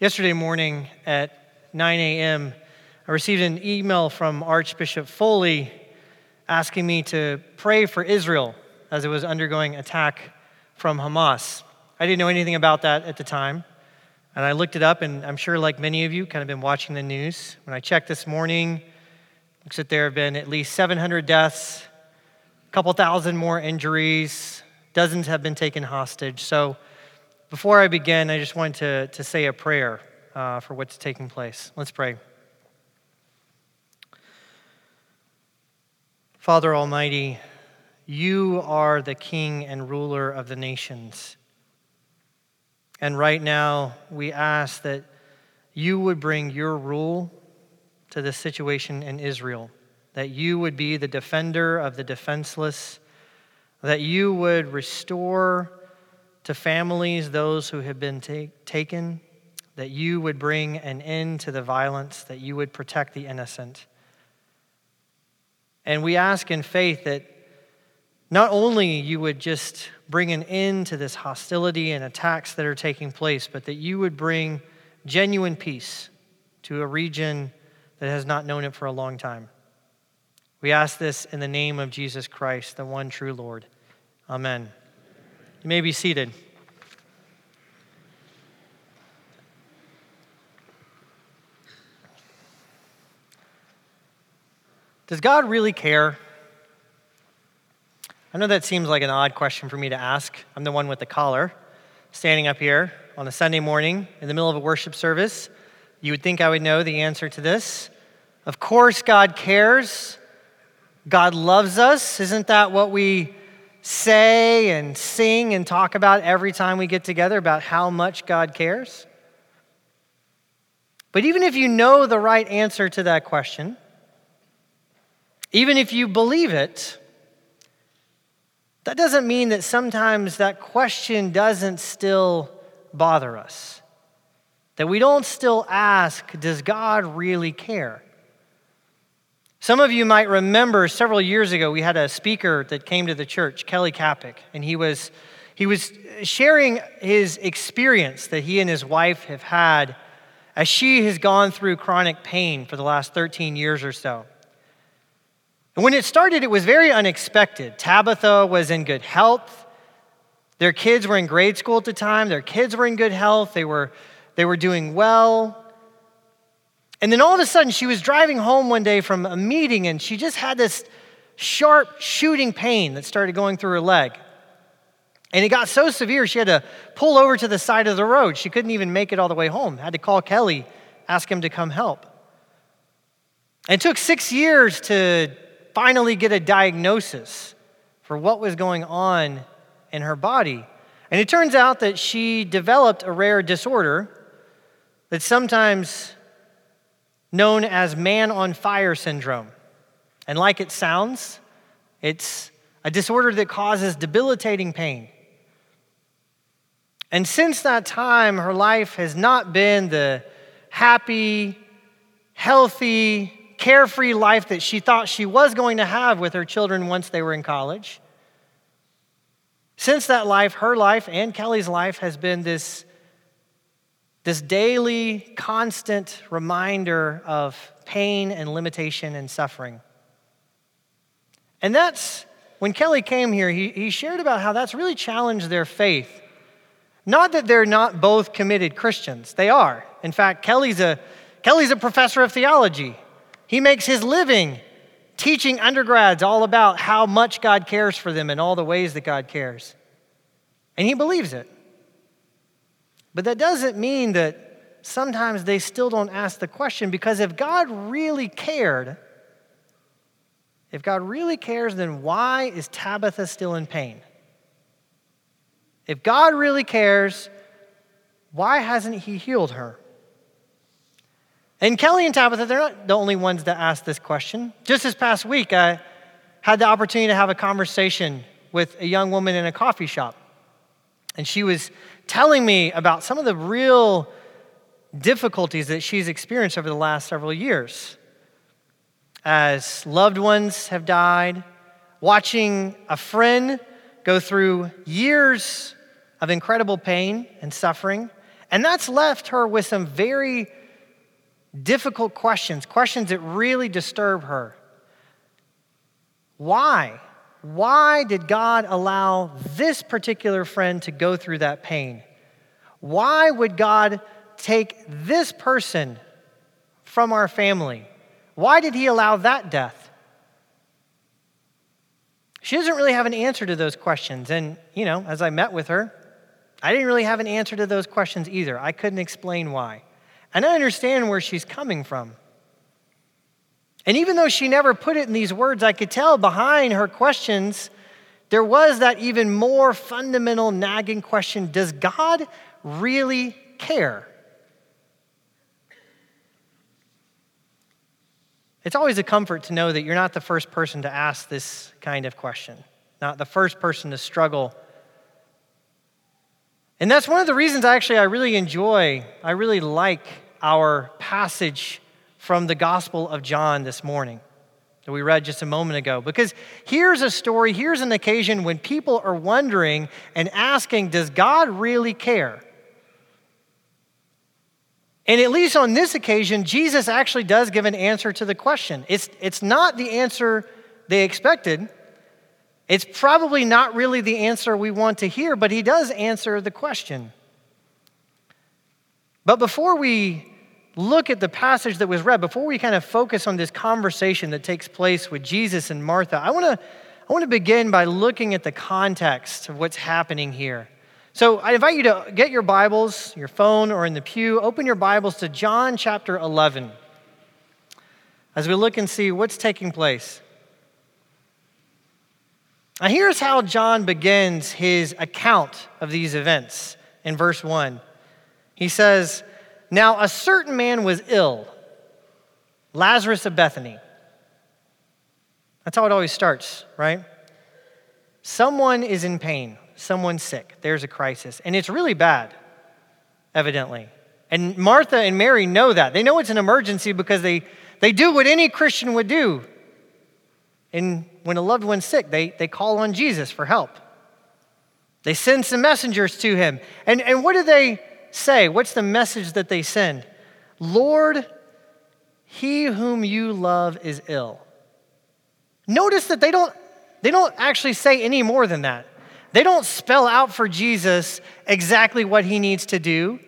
Yesterday morning at 9 a.m., I received an email from Archbishop Foley asking me to pray for Israel as it was undergoing attack from Hamas. I didn't know anything about that at the time. And I looked it up, and I'm sure, like many of you, kind of been watching the news. When I checked this morning, looks like there have been at least 700 deaths, a couple thousand more injuries, dozens have been taken hostage. So before I begin, I just wanted to, to say a prayer uh, for what's taking place. Let's pray. Father Almighty, you are the King and ruler of the nations. And right now, we ask that you would bring your rule to the situation in Israel, that you would be the defender of the defenseless, that you would restore to families those who have been taken, that you would bring an end to the violence, that you would protect the innocent. And we ask in faith that not only you would just bring an end to this hostility and attacks that are taking place, but that you would bring genuine peace to a region that has not known it for a long time. We ask this in the name of Jesus Christ, the one true Lord. Amen. You may be seated. Does God really care? I know that seems like an odd question for me to ask. I'm the one with the collar, standing up here on a Sunday morning in the middle of a worship service. You would think I would know the answer to this. Of course, God cares. God loves us. Isn't that what we say and sing and talk about every time we get together about how much God cares? But even if you know the right answer to that question, even if you believe it, that doesn't mean that sometimes that question doesn't still bother us. That we don't still ask, does God really care? Some of you might remember several years ago, we had a speaker that came to the church, Kelly Kapic, and he was, he was sharing his experience that he and his wife have had as she has gone through chronic pain for the last 13 years or so. And when it started, it was very unexpected. Tabitha was in good health. Their kids were in grade school at the time. Their kids were in good health. They were, they were doing well. And then all of a sudden, she was driving home one day from a meeting and she just had this sharp shooting pain that started going through her leg. And it got so severe, she had to pull over to the side of the road. She couldn't even make it all the way home. Had to call Kelly, ask him to come help. It took six years to finally get a diagnosis for what was going on in her body. And it turns out that she developed a rare disorder that sometimes known as man on fire syndrome. And like it sounds, it's a disorder that causes debilitating pain. And since that time, her life has not been the happy, healthy, carefree life that she thought she was going to have with her children once they were in college. Since that life, her life and Kelly's life has been this this daily, constant reminder of pain and limitation and suffering. And that's when Kelly came here, he, he shared about how that's really challenged their faith. Not that they're not both committed Christians, they are. In fact, Kelly's a, Kelly's a professor of theology. He makes his living teaching undergrads all about how much God cares for them and all the ways that God cares. And he believes it. But that doesn't mean that sometimes they still don't ask the question because if God really cared, if God really cares, then why is Tabitha still in pain? If God really cares, why hasn't He healed her? And Kelly and Tabitha, they're not the only ones that ask this question. Just this past week, I had the opportunity to have a conversation with a young woman in a coffee shop. And she was telling me about some of the real difficulties that she's experienced over the last several years. As loved ones have died, watching a friend go through years of incredible pain and suffering, And that's left her with some very difficult questions, questions that really disturb her. Why? Why did God allow this particular friend to go through that pain? Why would God take this person from our family? Why did He allow that death? She doesn't really have an answer to those questions. And, you know, as I met with her, I didn't really have an answer to those questions either. I couldn't explain why. And I understand where she's coming from. And even though she never put it in these words, I could tell behind her questions, there was that even more fundamental nagging question Does God really care? It's always a comfort to know that you're not the first person to ask this kind of question, not the first person to struggle. And that's one of the reasons I actually I really enjoy, I really like our passage from the Gospel of John this morning that we read just a moment ago. Because here's a story, here's an occasion when people are wondering and asking, does God really care? And at least on this occasion, Jesus actually does give an answer to the question. It's, it's not the answer they expected. It's probably not really the answer we want to hear, but he does answer the question. But before we look at the passage that was read, before we kind of focus on this conversation that takes place with Jesus and Martha, I want to I want to begin by looking at the context of what's happening here. So I invite you to get your Bibles, your phone, or in the pew, open your Bibles to John chapter 11 as we look and see what's taking place. Now, here's how John begins his account of these events in verse 1. He says, Now a certain man was ill, Lazarus of Bethany. That's how it always starts, right? Someone is in pain someone's sick. There's a crisis. And it's really bad, evidently. And Martha and Mary know that. They know it's an emergency because they, they do what any Christian would do. And when a loved one's sick, they, they call on Jesus for help. They send some messengers to him. And, and what do they say? What's the message that they send? Lord, he whom you love is ill. Notice that they don't, they don't actually say any more than that. They don't spell out for Jesus exactly what he needs to do.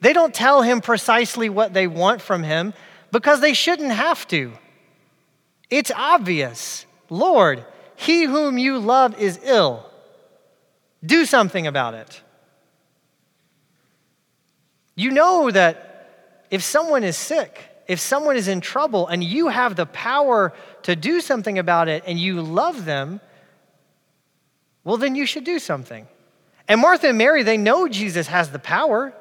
They don't tell him precisely what they want from him because they shouldn't have to. It's obvious. Lord, he whom you love is ill. Do something about it. You know that if someone is sick, if someone is in trouble, and you have the power to do something about it and you love them, well, then you should do something. And Martha and Mary, they know Jesus has the power.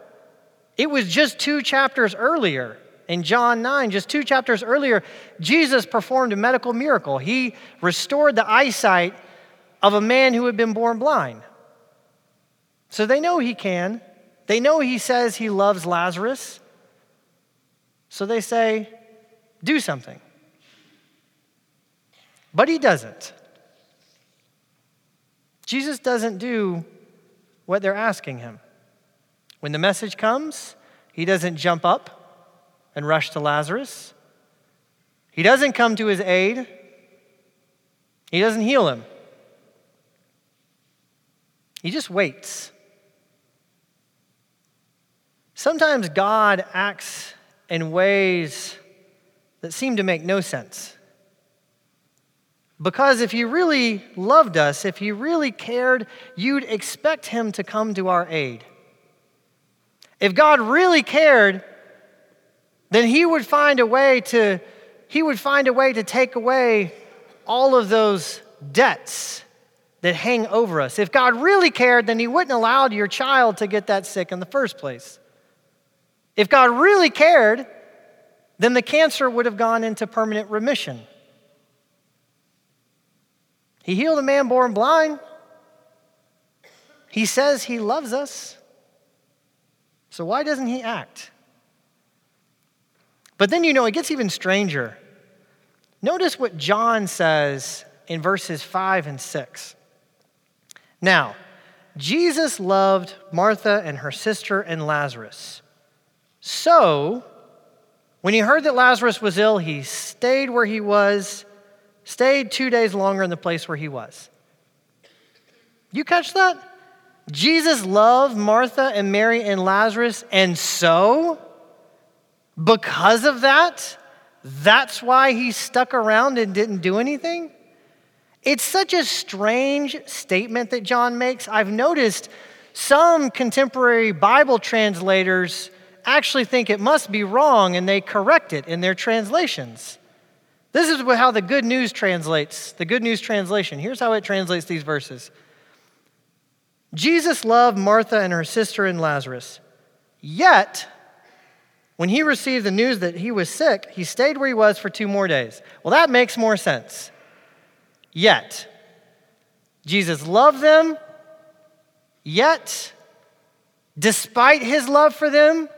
It was just two chapters earlier in John 9, just two chapters earlier, Jesus performed a medical miracle. He restored the eyesight of a man who had been born blind. So they know he can. They know he says he loves Lazarus. So they say, do something. But he doesn't. Jesus doesn't do what they're asking him. When the message comes, he doesn't jump up and rush to Lazarus. He doesn't come to his aid. He doesn't heal him. He just waits. Sometimes God acts in ways that seem to make no sense. Because if he really loved us, if he really cared, you'd expect him to come to our aid. If God really cared, then he would find a way to he would find a way to take away all of those debts that hang over us. If God really cared, then he wouldn't allow your child to get that sick in the first place. If God really cared, then the cancer would have gone into permanent remission. He healed a man born blind. He says he loves us. So why doesn't he act? But then, you know, it gets even stranger. Notice what John says in verses 5 and 6. Now, Jesus loved Martha and her sister and Lazarus. So, when he heard that Lazarus was ill, he stayed where he was, stayed two days longer in the place where he was. You catch that? Jesus loved Martha and Mary and Lazarus, and so, because of that, that's why he stuck around and didn't do anything? It's such a strange statement that John makes. I've noticed some contemporary Bible translators actually think it must be wrong and they correct it in their translations. This is how the Good News translates, the Good News translation. Here's how it translates these verses Jesus loved Martha and her sister and Lazarus. Yet, when he received the news that he was sick, he stayed where he was for two more days. Well, that makes more sense. Yet, Jesus loved them, yet, despite his love for them,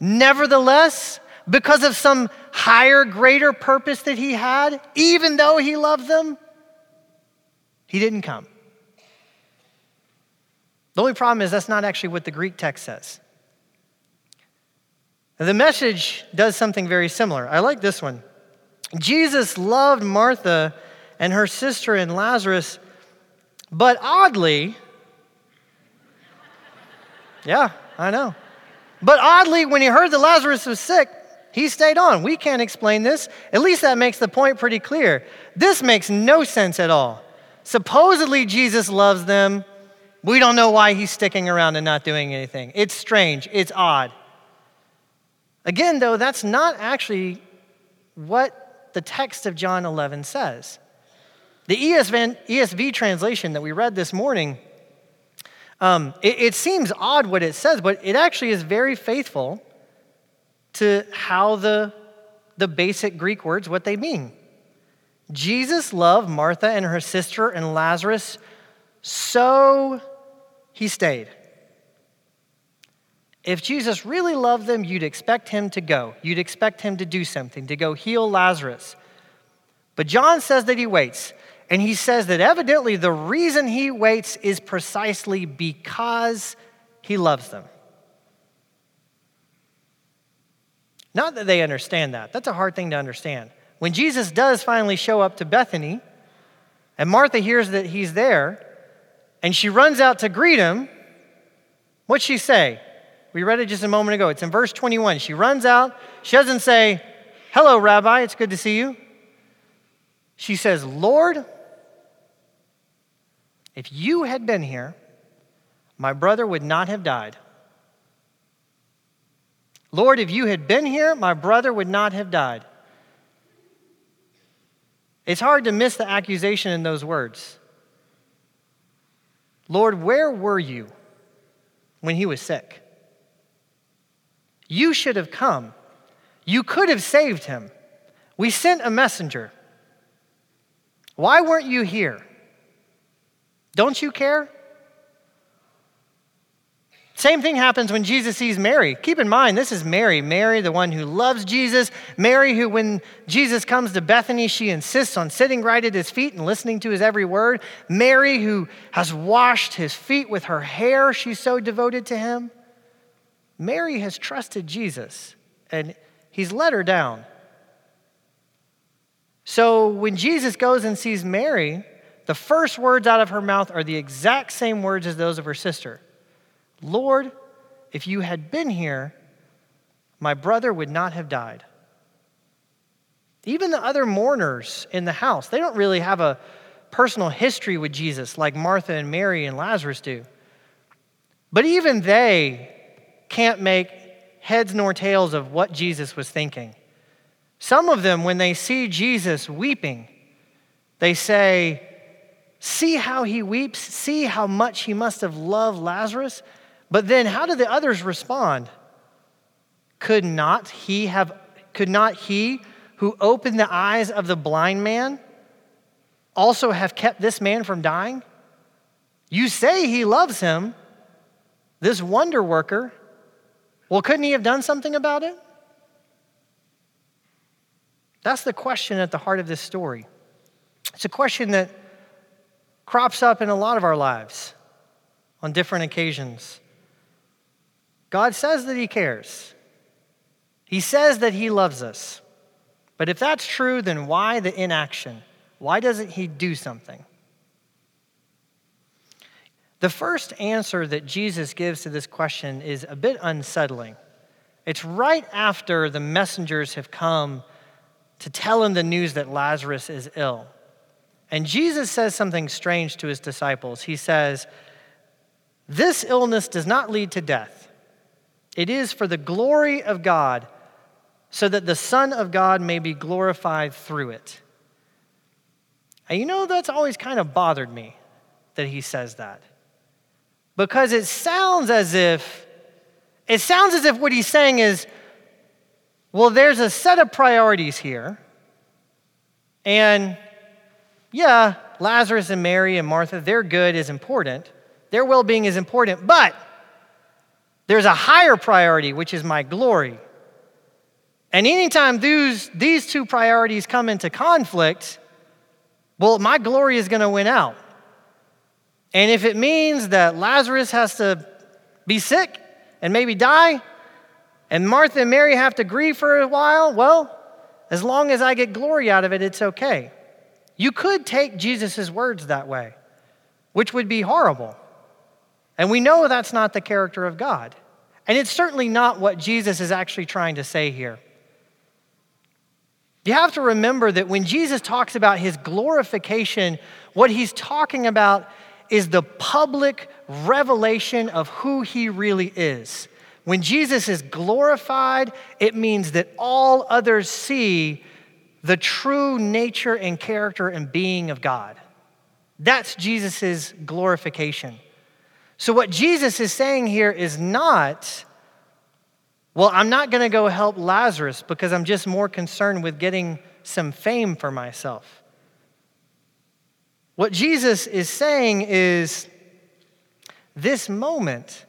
nevertheless, because of some higher, greater purpose that he had, even though he loved them, he didn't come. The only problem is that's not actually what the Greek text says. The message does something very similar. I like this one. Jesus loved Martha and her sister and Lazarus, but oddly, yeah, I know. But oddly, when he heard that Lazarus was sick, he stayed on. We can't explain this. At least that makes the point pretty clear. This makes no sense at all. Supposedly, Jesus loves them. We don't know why he's sticking around and not doing anything. It's strange, it's odd. Again, though, that's not actually what the text of John 11 says. The ESV, translation that we read this morning, um, it, it seems odd what it says, but it actually is very faithful to how the, the basic Greek words, what they mean. Jesus loved Martha and her sister and Lazarus so he stayed. If Jesus really loved them, you'd expect him to go. You'd expect him to do something, to go heal Lazarus. But John says that he waits. And he says that evidently the reason he waits is precisely because he loves them. Not that they understand that. That's a hard thing to understand. When Jesus does finally show up to Bethany, and Martha hears that he's there, and she runs out to greet him. What's she say? We read it just a moment ago. It's in verse 21. She runs out. She doesn't say, Hello, Rabbi, it's good to see you. She says, Lord, if you had been here, my brother would not have died. Lord, if you had been here, my brother would not have died. It's hard to miss the accusation in those words. Lord, where were you when he was sick? You should have come. You could have saved him. We sent a messenger. Why weren't you here? Don't you care? Same thing happens when Jesus sees Mary. Keep in mind, this is Mary. Mary, the one who loves Jesus. Mary, who, when Jesus comes to Bethany, she insists on sitting right at his feet and listening to his every word. Mary, who has washed his feet with her hair, she's so devoted to him. Mary has trusted Jesus, and he's let her down. So when Jesus goes and sees Mary, the first words out of her mouth are the exact same words as those of her sister. Lord, if you had been here, my brother would not have died. Even the other mourners in the house, they don't really have a personal history with Jesus like Martha and Mary and Lazarus do. But even they can't make heads nor tails of what Jesus was thinking. Some of them, when they see Jesus weeping, they say, See how he weeps, see how much he must have loved Lazarus. But then how do the others respond? Could not he have could not he who opened the eyes of the blind man also have kept this man from dying? You say he loves him, this wonder worker. Well, couldn't he have done something about it? That's the question at the heart of this story. It's a question that crops up in a lot of our lives. on different occasions. God says that He cares. He says that He loves us. But if that's true, then why the inaction? Why doesn't He do something? The first answer that Jesus gives to this question is a bit unsettling. It's right after the messengers have come to tell him the news that Lazarus is ill. And Jesus says something strange to his disciples. He says, This illness does not lead to death, it is for the glory of God, so that the Son of God may be glorified through it. And you know, that's always kind of bothered me that he says that because it sounds as if it sounds as if what he's saying is well there's a set of priorities here and yeah lazarus and mary and martha their good is important. Their well-being is important but there's a higher priority which is my glory. And anytime these, these two priorities come into conflict well my glory is going to win out. And if it means that Lazarus has to be sick and maybe die, and Martha and Mary have to grieve for a while, well, as long as I get glory out of it, it's okay. You could take Jesus' words that way, which would be horrible. And we know that's not the character of God. And it's certainly not what Jesus is actually trying to say here. You have to remember that when Jesus talks about his glorification, what he's talking about is the public revelation of who he really is. When Jesus is glorified, it means that all others see the true nature and character and being of God. That's Jesus' glorification. So, what Jesus is saying here is not, well, I'm not going to go help Lazarus because I'm just more concerned with getting some fame for myself. What Jesus is saying is this moment,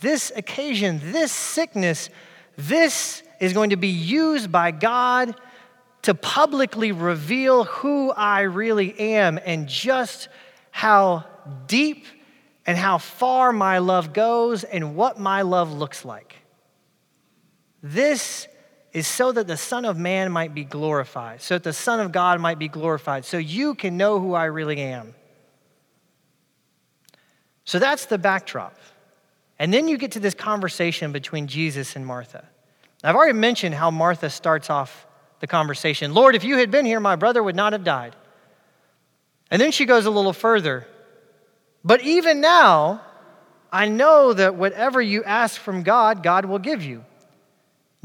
this occasion, this sickness, this is going to be used by God to publicly reveal who I really am and just how deep and how far my love goes and what my love looks like. This is so that the Son of Man might be glorified, so that the Son of God might be glorified, so you can know who I really am. So that's the backdrop. And then you get to this conversation between Jesus and Martha. I've already mentioned how Martha starts off the conversation Lord, if you had been here, my brother would not have died. And then she goes a little further. But even now, I know that whatever you ask from God, God will give you.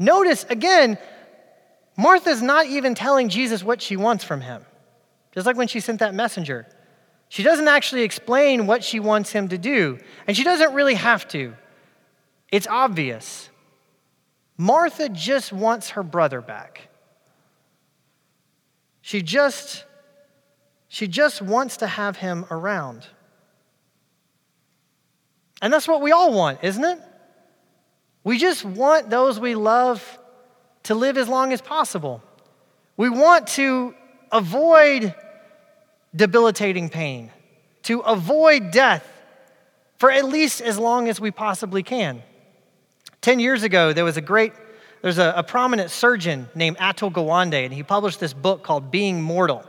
Notice again, Martha's not even telling Jesus what she wants from him, just like when she sent that messenger. She doesn't actually explain what she wants him to do, and she doesn't really have to. It's obvious. Martha just wants her brother back. She just she just wants to have him around. And that's what we all want, isn't it? We just want those we love to live as long as possible. We want to avoid debilitating pain, to avoid death for at least as long as we possibly can. Ten years ago, there was a great, there's a, a prominent surgeon named Atul Gawande, and he published this book called Being Mortal.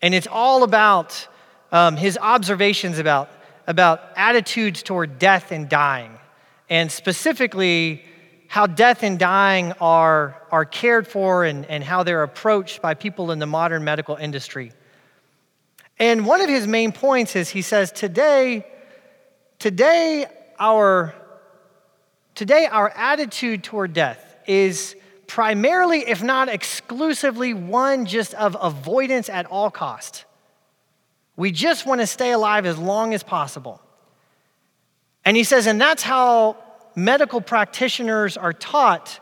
And it's all about um, his observations about, about attitudes toward death and dying and specifically how death and dying are, are cared for and, and how they're approached by people in the modern medical industry. And one of his main points is he says, today, today our, today our attitude toward death is primarily, if not exclusively, one just of avoidance at all cost. We just want to stay alive as long as possible. And he says, and that's how medical practitioners are taught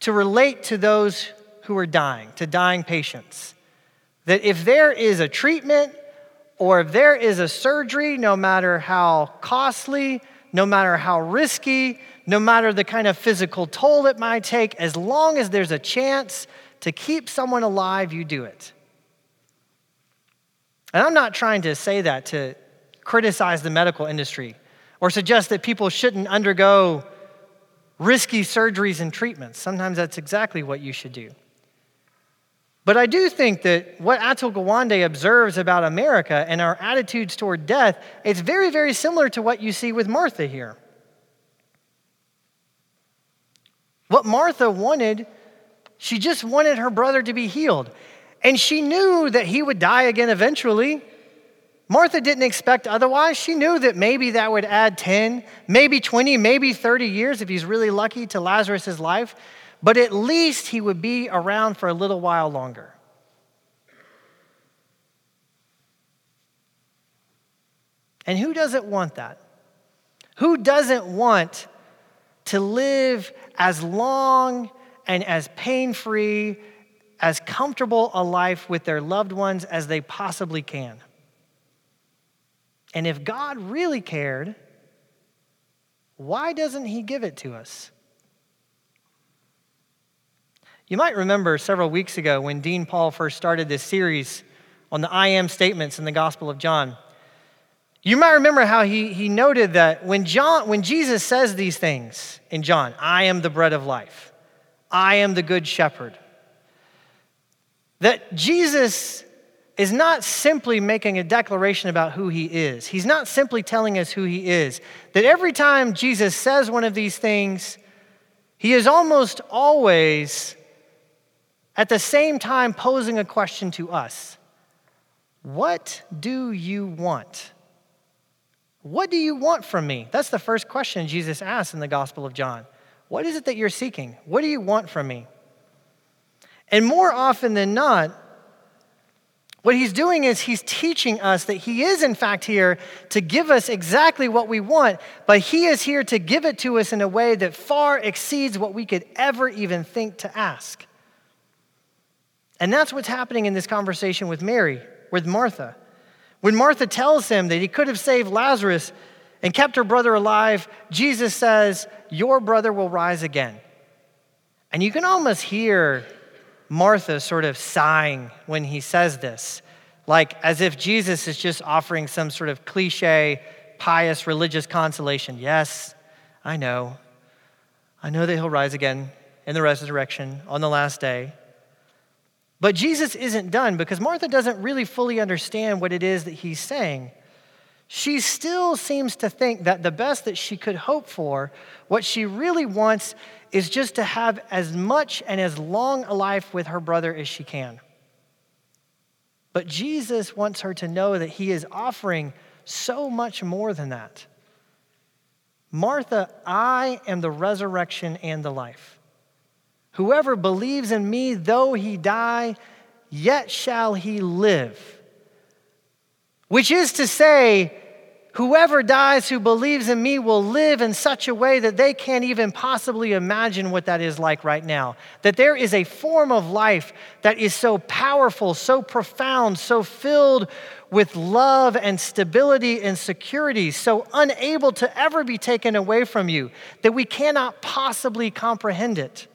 to relate to those who are dying, to dying patients. That if there is a treatment or if there is a surgery, no matter how costly, no matter how risky, no matter the kind of physical toll it might take, as long as there's a chance to keep someone alive, you do it. And I'm not trying to say that to criticize the medical industry or suggest that people shouldn't undergo risky surgeries and treatments. Sometimes that's exactly what you should do. But I do think that what Atul Gawande observes about America and our attitudes toward death, it's very, very similar to what you see with Martha here. What Martha wanted, she just wanted her brother to be healed. And she knew that he would die again eventually. Martha didn't expect otherwise. She knew that maybe that would add 10, maybe 20, maybe 30 years if he's really lucky to Lazarus' life but at least he would be around for a little while longer. And who doesn't want that? Who doesn't want to live as long and as pain free, as comfortable a life with their loved ones as they possibly can? And if God really cared, why doesn't He give it to us? You might remember several weeks ago when Dean Paul first started this series on the I am statements in the Gospel of John. You might remember how he, he noted that when, John, when Jesus says these things in John, I am the bread of life, I am the good shepherd, that Jesus is not simply making a declaration about who he is. He's not simply telling us who he is. That every time Jesus says one of these things, he is almost always at the same time posing a question to us What do you want? What do you want from me? That's the first question Jesus asks in the Gospel of John. What is it that you're seeking? What do you want from me? And more often than not, what he's doing is he's teaching us that he is, in fact, here to give us exactly what we want, but he is here to give it to us in a way that far exceeds what we could ever even think to ask. And that's what's happening in this conversation with Mary, with Martha. When Martha tells him that he could have saved Lazarus and kept her brother alive, Jesus says, Your brother will rise again. And you can almost hear Martha sort of sighing when he says this, like as if Jesus is just offering some sort of cliche, pious, religious consolation. Yes, I know. I know that he'll rise again in the resurrection on the last day. But Jesus isn't done because Martha doesn't really fully understand what it is that he's saying. She still seems to think that the best that she could hope for, what she really wants, is just to have as much and as long a life with her brother as she can. But Jesus wants her to know that he is offering so much more than that. Martha, I am the resurrection and the life. Whoever believes in me, though he die, yet shall he live. Which is to say, whoever dies who believes in me will live in such a way that they can't even possibly imagine what that is like right now. That there is a form of life that is so powerful, so profound, so filled with love and stability and security, so unable to ever be taken away from you that we cannot possibly comprehend it.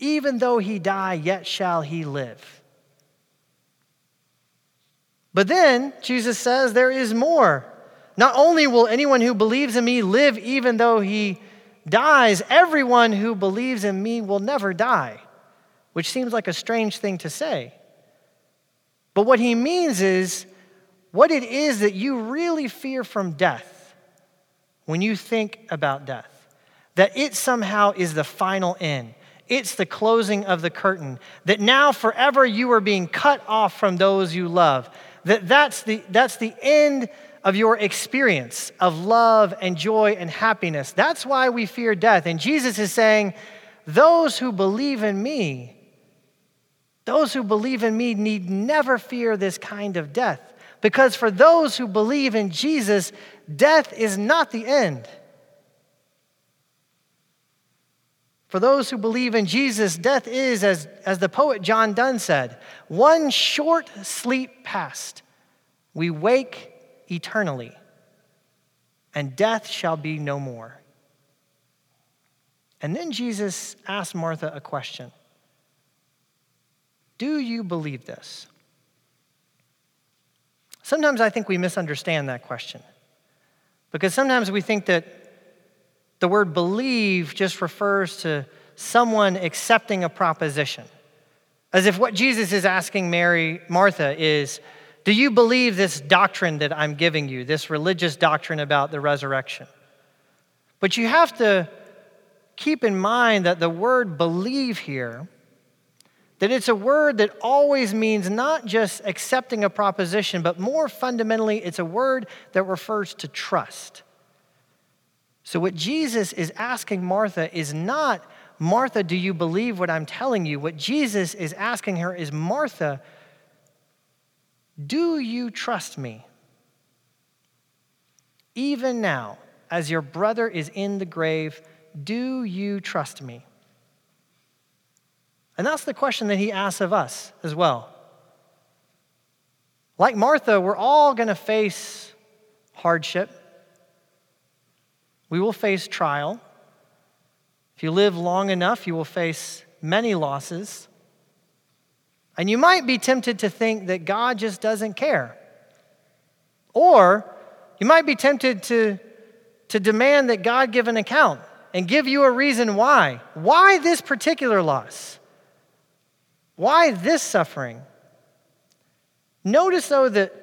Even though he die, yet shall he live. But then Jesus says there is more. Not only will anyone who believes in me live even though he dies, everyone who believes in me will never die, which seems like a strange thing to say. But what he means is what it is that you really fear from death when you think about death, that it somehow is the final end it's the closing of the curtain. That now forever you are being cut off from those you love. That that's the, that's the end of your experience of love and joy and happiness. That's why we fear death. And Jesus is saying, those who believe in me, those who believe in me need never fear this kind of death. Because for those who believe in Jesus, death is not the end. For those who believe in Jesus, death is, as, as the poet John Donne said, one short sleep past. We wake eternally, and death shall be no more. And then Jesus asked Martha a question Do you believe this? sometimes I think we misunderstand that question. Because sometimes we think that the word believe just refers to someone accepting a proposition. As if what Jesus is asking Mary, Martha, is Do you believe this doctrine that I'm giving you, this religious doctrine about the resurrection? But you have to keep in mind that the word believe here, that it's a word that always means not just accepting a proposition, but more fundamentally, it's a word that refers to trust. So, what Jesus is asking Martha is not, Martha, do you believe what I'm telling you? What Jesus is asking her is, Martha, do you trust me? Even now, as your brother is in the grave, do you trust me? And that's the question that he asks of us as well. Like Martha, we're all going to face hardship. We will face trial. If you live long enough, you will face many losses. And you might be tempted to think that God just doesn't care. Or you might be tempted to, to demand that God give an account and give you a reason why. Why this particular loss? Why this suffering? Notice, though, that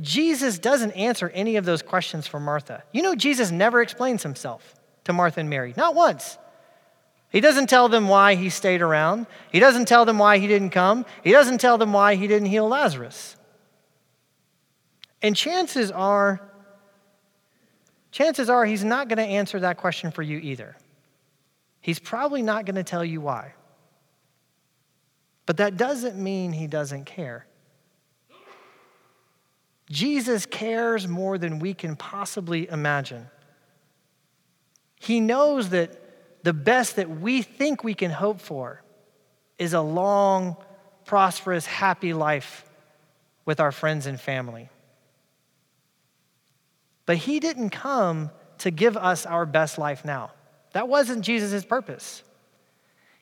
Jesus doesn't answer any of those questions for Martha. You know, Jesus never explains himself to Martha and Mary, not once. He doesn't tell them why he stayed around. He doesn't tell them why he didn't come. He doesn't tell them why he didn't heal Lazarus. And chances are, chances are he's not going to answer that question for you either. He's probably not going to tell you why. But that doesn't mean he doesn't care. Jesus cares more than we can possibly imagine. He knows that the best that we think we can hope for is a long, prosperous, happy life with our friends and family. But He didn't come to give us our best life now. That wasn't Jesus' purpose.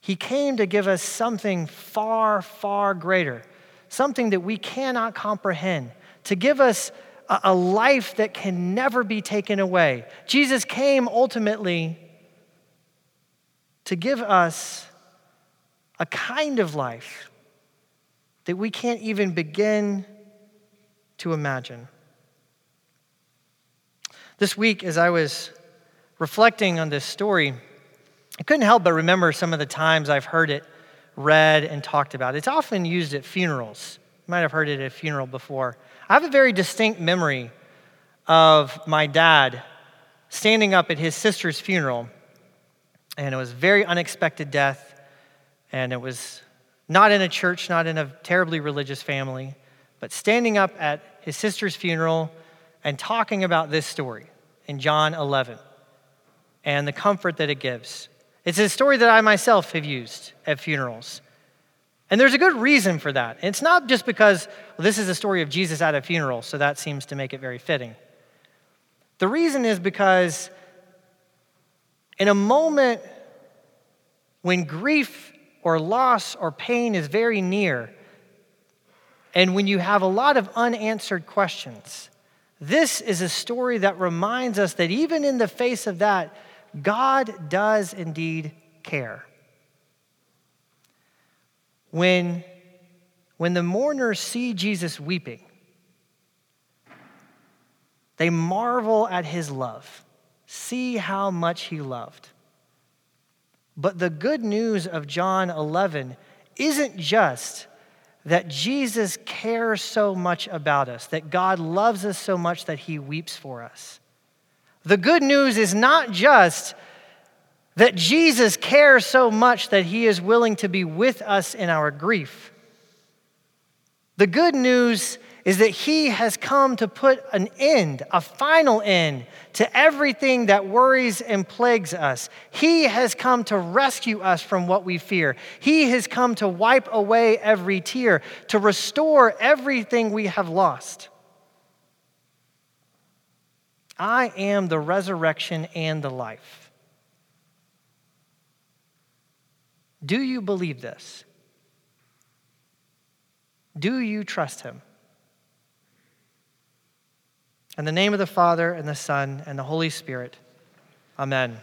He came to give us something far, far greater, something that we cannot comprehend, to give us a, a life that can never be taken away. Jesus came ultimately to give us a kind of life that we can't even begin to imagine. This week, as I was reflecting on this story, I couldn't help but remember some of the times I've heard it read and talked about. It's often used at funerals. You might have heard it at a funeral before. I have a very distinct memory of my dad standing up at his sister's funeral, and it was a very unexpected death, and it was not in a church, not in a terribly religious family, but standing up at his sister's funeral and talking about this story in John 11 and the comfort that it gives. It's a story that I myself have used at funerals. And there's a good reason for that. It's not just because well, this is a story of Jesus at a funeral, so that seems to make it very fitting. The reason is because in a moment when grief or loss or pain is very near, and when you have a lot of unanswered questions, this is a story that reminds us that even in the face of that, God does indeed care. When, when the mourners see Jesus weeping, they marvel at his love, see how much he loved. But the good news of John 11 isn't just that Jesus cares so much about us, that God loves us so much that he weeps for us. The good news is not just that Jesus cares so much that he is willing to be with us in our grief. The good news is that he has come to put an end, a final end, to everything that worries and plagues us. He has come to rescue us from what we fear. He has come to wipe away every tear, to restore everything we have lost. I am the resurrection and the life. Do you believe this? Do you trust him? In the name of the Father, and the Son, and the Holy Spirit. Amen.